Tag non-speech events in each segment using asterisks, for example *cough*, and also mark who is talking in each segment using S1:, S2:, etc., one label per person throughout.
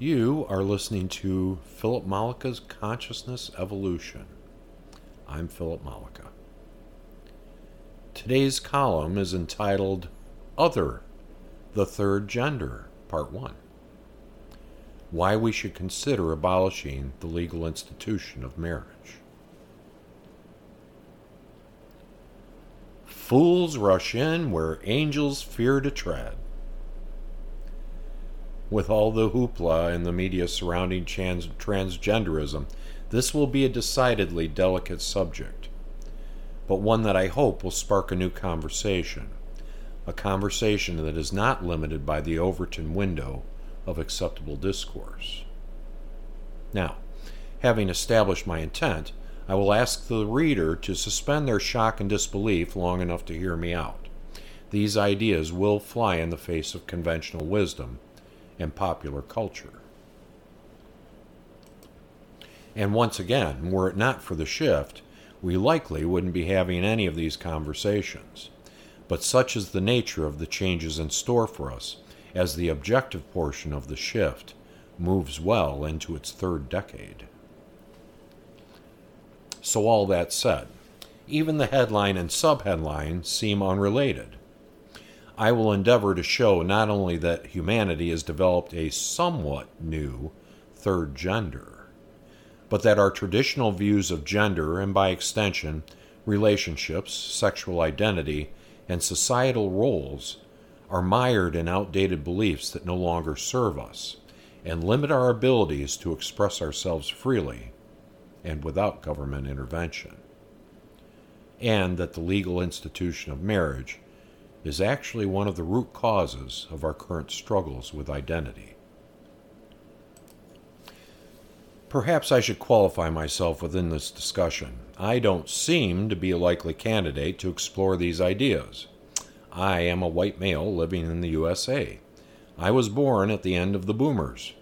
S1: You are listening to Philip Mollica's Consciousness Evolution. I'm Philip Mollica. Today's column is entitled Other, the Third Gender, Part 1. Why we should consider abolishing the legal institution of marriage. Fools rush in where angels fear to tread with all the hoopla in the media surrounding trans- transgenderism, this will be a decidedly delicate subject, but one that I hope will spark a new conversation. A conversation that is not limited by the Overton window of acceptable discourse. Now, having established my intent, I will ask the reader to suspend their shock and disbelief long enough to hear me out. These ideas will fly in the face of conventional wisdom and popular culture. And once again, were it not for the shift, we likely wouldn't be having any of these conversations. But such is the nature of the changes in store for us, as the objective portion of the shift moves well into its third decade. So, all that said, even the headline and subheadline seem unrelated. I will endeavor to show not only that humanity has developed a somewhat new third gender, but that our traditional views of gender and by extension relationships, sexual identity, and societal roles are mired in outdated beliefs that no longer serve us and limit our abilities to express ourselves freely and without government intervention. And that the legal institution of marriage is actually one of the root causes of our current struggles with identity. Perhaps I should qualify myself within this discussion. I don't seem to be a likely candidate to explore these ideas. I am a white male living in the USA. I was born at the end of the boomers.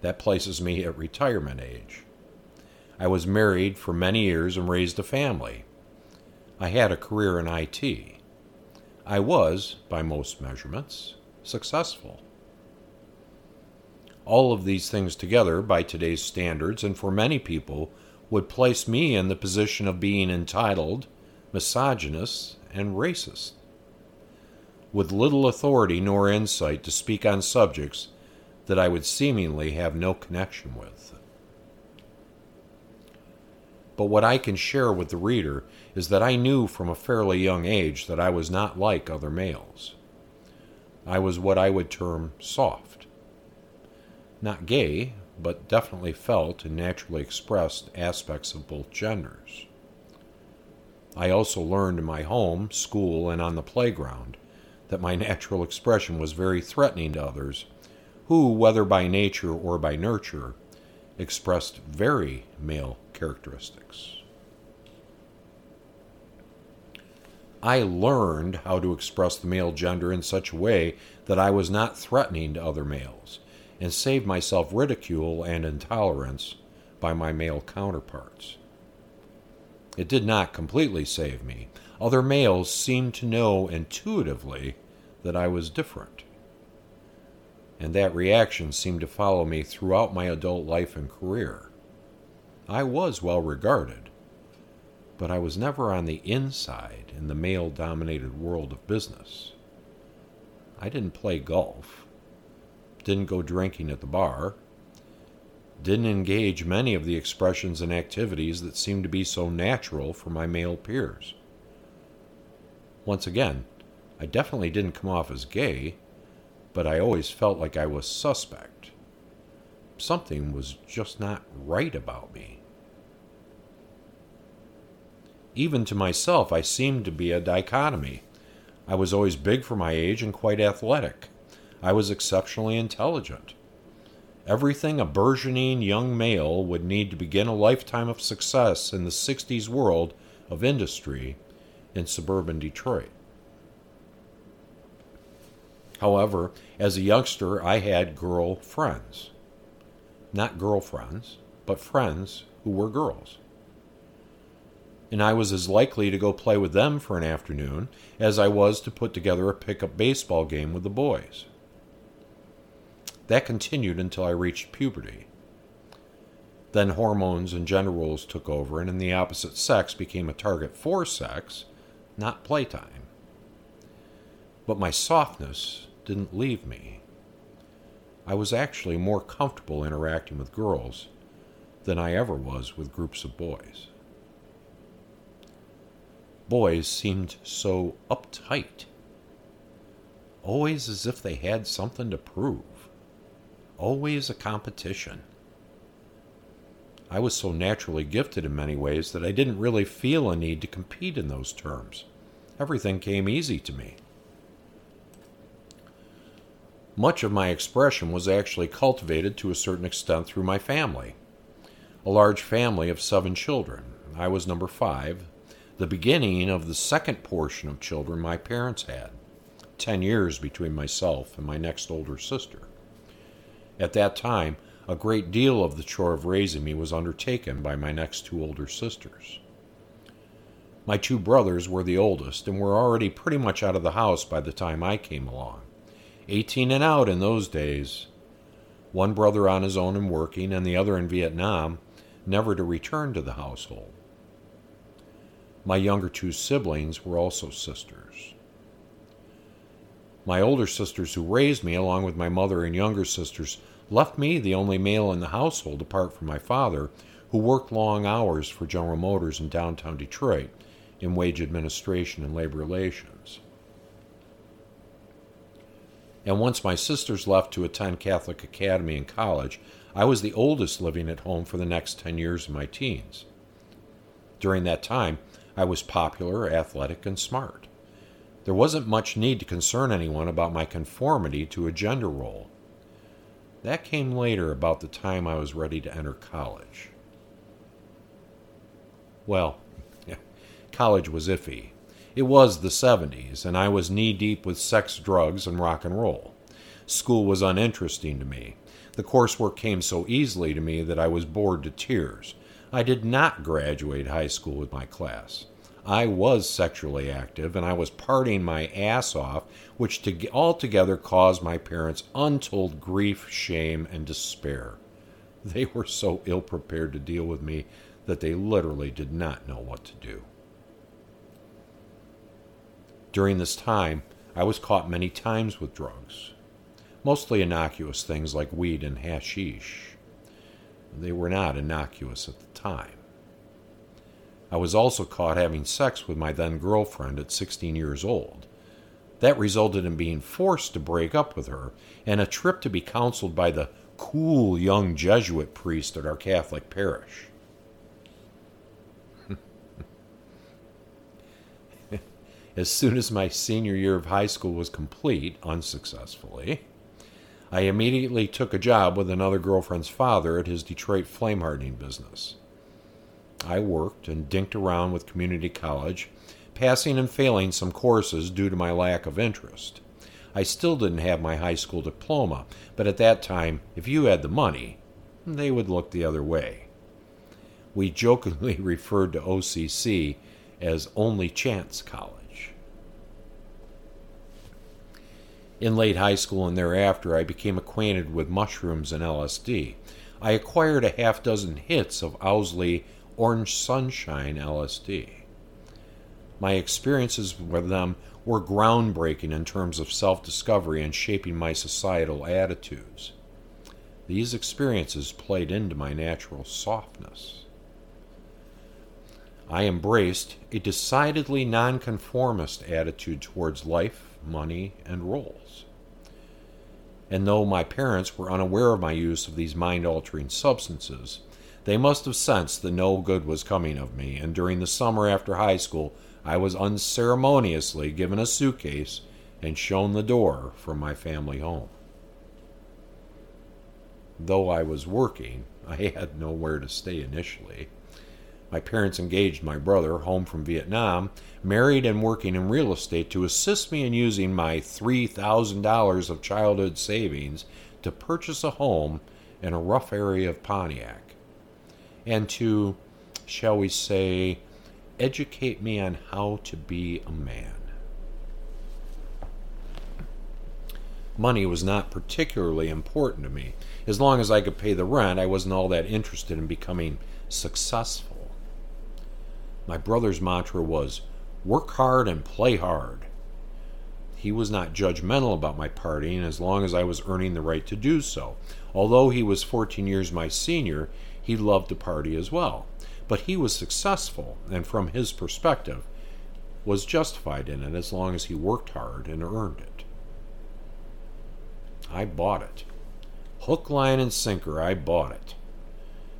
S1: That places me at retirement age. I was married for many years and raised a family. I had a career in IT. I was, by most measurements, successful. All of these things together, by today's standards, and for many people, would place me in the position of being entitled, misogynist, and racist, with little authority nor insight to speak on subjects that I would seemingly have no connection with. But what I can share with the reader is that I knew from a fairly young age that I was not like other males. I was what I would term soft. Not gay, but definitely felt and naturally expressed aspects of both genders. I also learned in my home, school, and on the playground that my *laughs* natural expression was very threatening to others, who, whether by nature or by nurture, expressed very male characteristics. I learned how to express the male gender in such a way that I was not threatening to other males, and saved myself ridicule and intolerance by my male counterparts. It did not completely save me. Other males seemed to know intuitively that I was different and that reaction seemed to follow me throughout my adult life and career. I was well regarded, but I was never on the inside in the male dominated world of business. I didn't play golf, didn't go drinking at the bar, didn't engage many of the expressions and activities that seemed to be so natural for my male peers. Once again, I definitely didn't come off as gay but I always felt like I was suspect. Something was just not right about me. Even to myself, I seemed to be a dichotomy. I was always big for my age and quite athletic. I was exceptionally intelligent. Everything a burgeoning young male would need to begin a lifetime of success in the 60s world of industry in suburban Detroit. However, as a youngster, I had girl friends. Not girlfriends, but friends who were girls. And I was as likely to go play with them for an afternoon as I was to put together a pickup baseball game with the boys. That continued until I reached puberty. Then hormones and gender roles took over, and the opposite sex became a target for sex, not playtime. But my softness didn't leave me. I was actually more comfortable interacting with girls than I ever was with groups of boys. Boys seemed so uptight, always as if they had something to prove, always a competition. I was so naturally gifted in many ways that I didn't really feel a need to compete in those terms. Everything came easy to me. Much of my expression was actually cultivated to a certain extent through my family. A large family of seven children. I was number five, the beginning of the second portion of children my parents had, ten years between myself and my next older sister. At that time, a great deal of the chore of raising me was undertaken by my next two older sisters. My two brothers were the oldest and were already pretty much out of the house by the time I came along. 18 and out in those days. One brother on his own and working, and the other in Vietnam, never to return to the household. My younger two siblings were also sisters. My older sisters, who raised me, along with my mother and younger sisters, left me the only male in the household apart from my father, who worked long hours for General Motors in downtown Detroit in wage administration and labor relations. And once my sisters left to attend Catholic Academy and college, I was the oldest living at home for the next 10 years of my teens. During that time, I was popular, athletic, and smart. There wasn't much need to concern anyone about my conformity to a gender role. That came later, about the time I was ready to enter college. Well, *laughs* college was iffy. It was the 70s, and I was knee deep with sex, drugs, and rock and roll. School was uninteresting to me. The coursework came so easily to me that I was bored to tears. I did not graduate high school with my class. I was sexually active and I was partying my ass off, which to, altogether caused my parents untold grief, shame, and despair. They were so ill prepared to deal with me that they literally did not know what to do. During this time, I was caught many times with drugs, mostly innocuous things like weed and hashish. They were not innocuous at the time. I was also caught having sex with my then girlfriend at 16 years old. That resulted in being forced to break up with her and a trip to be counseled by the cool young Jesuit priest at our Catholic parish. As soon as my senior year of high school was complete, unsuccessfully, I immediately took a job with another girlfriend's father at his Detroit flame hardening business. I worked and dinked around with community college, passing and failing some courses due to my lack of interest. I still didn't have my high school diploma, but at that time, if you had the money, they would look the other way. We jokingly *laughs* referred to OCC as Only Chance College. In late high school and thereafter, I became acquainted with mushrooms and LSD. I acquired a half dozen hits of Owsley Orange Sunshine LSD. My experiences with them were groundbreaking in terms of self discovery and shaping my societal attitudes. These experiences played into my natural softness. I embraced a decidedly nonconformist attitude towards life, money, and roles. And though my parents were unaware of my use of these mind altering substances, they must have sensed that no good was coming of me, and during the summer after high school, I was unceremoniously given a suitcase and shown the door from my family home. Though I was working, *laughs* I had nowhere to stay initially. My parents engaged my brother, home from Vietnam, married and working in real estate, to assist me in using my $3,000 of childhood savings to purchase a home in a rough area of Pontiac and to, shall we say, educate me on how to be a man. Money was not particularly important to me. As long as I could pay the rent, I wasn't all that interested in becoming successful. My brother's mantra was work hard and play hard. He was not judgmental about my partying as long as I was earning the right to do so. Although he was 14 years my senior, he loved to party as well. But he was successful, and from his perspective, was justified in it as long as he worked hard and earned it. I bought it. Hook, line, and sinker, I bought it.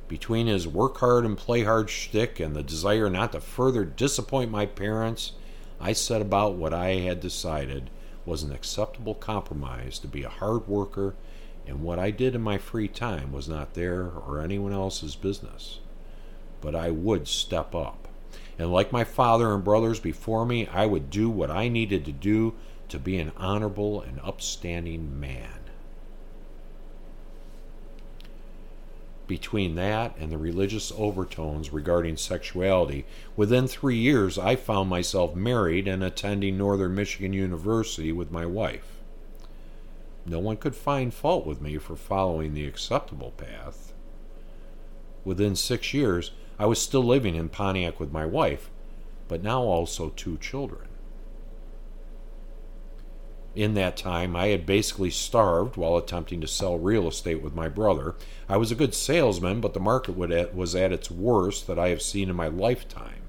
S1: Between his work hard and play hard shtick and the desire not to further disappoint my parents, I set about what I had decided was an acceptable compromise to be a hard worker, and what I did in my free time was not their or anyone else's business. But I would step up. And like my father and brothers before me, I would do what I needed to do to be an honorable and upstanding man. Between that and the religious overtones regarding sexuality, within three years I found myself married and attending Northern Michigan University with my wife. No one could find fault with me for following the acceptable path. Within six years, I was still living in Pontiac with my wife, but now also two children in that time, I had basically starved while attempting to sell real estate with my brother. I was a good salesman, but the market was at its worst that I have seen in my lifetime.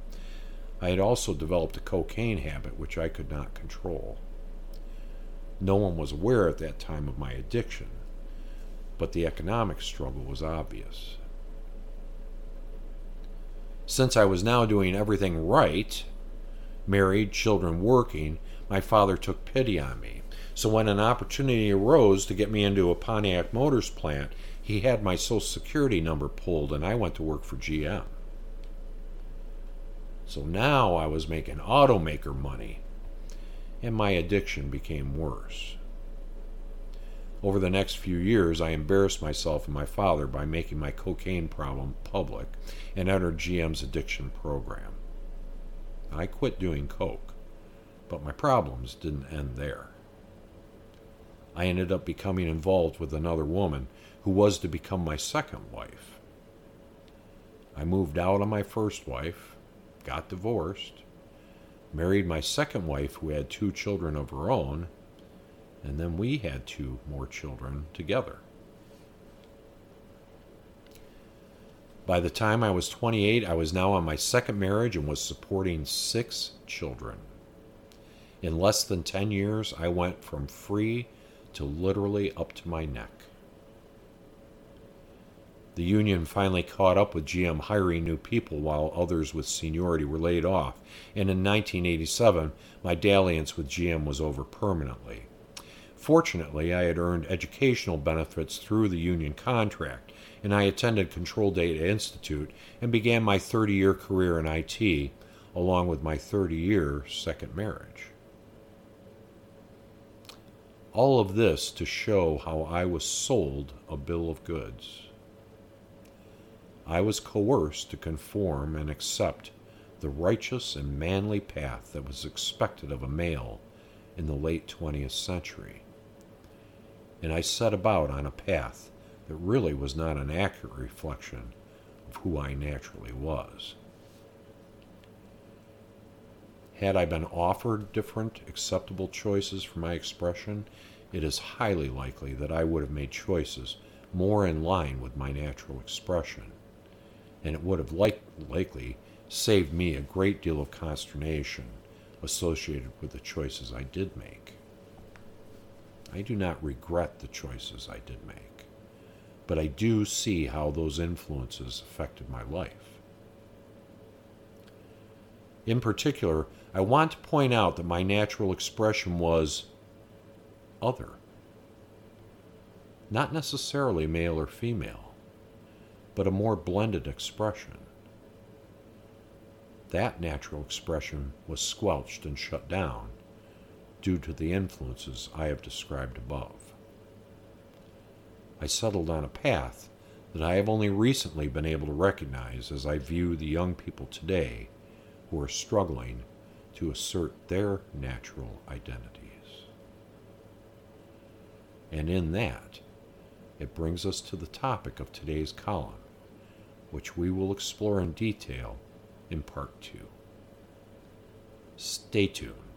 S1: I had also developed a cocaine habit which I could not control. No one was aware at that time of my addiction, but the economic struggle was obvious. Since I was now doing everything right, married, children working, my father took pity on me. So when an opportunity arose to get me into a Pontiac Motors plant, he had my social security number pulled and I went to work for GM. So now I was making automaker money and my addiction became worse. Over the next few years, I embarrassed myself and my father by making my cocaine problem public and entered GM's addiction program. I quit doing coke. But my problems didn't end there. I ended up becoming involved with another woman who was to become my second wife. I moved out on my first wife, got divorced, married my second wife who had two children of her own, and then we had two more children together. By the time I was 28, I was now on my second marriage and was supporting six children. In less than 10 years, I went from free to literally up to my neck. The union finally caught up with GM hiring new people while others with seniority were laid off, and in 1987, my dalliance with GM was over permanently. Fortunately, I had earned educational benefits through the union contract, and I attended Control Data Institute and began my 30 year career in IT, along with my 30 year second marriage. All of this to show how I was sold a bill of goods. I was coerced to conform and accept the righteous and manly path that was expected of a male in the late 20th century. And I set about on a path that really was not an accurate reflection of who I naturally was. Had I been offered different acceptable choices for my expression, it is highly likely that I would have made choices more in line with my natural expression, and it would have like, likely saved me a great deal of consternation associated with the choices I did make. I do not regret the choices I did make, but I do see how those influences affected my life. In particular, I want to point out that my natural expression was other. Not necessarily male or female, but a more blended expression. That natural expression was squelched and shut down due to the influences I have described above. I settled on a path that I have only recently been able to recognize as I view the young people today who are struggling to assert their natural identities. And in that, it brings us to the topic of today's column, which we will explore in detail in part two. Stay tuned.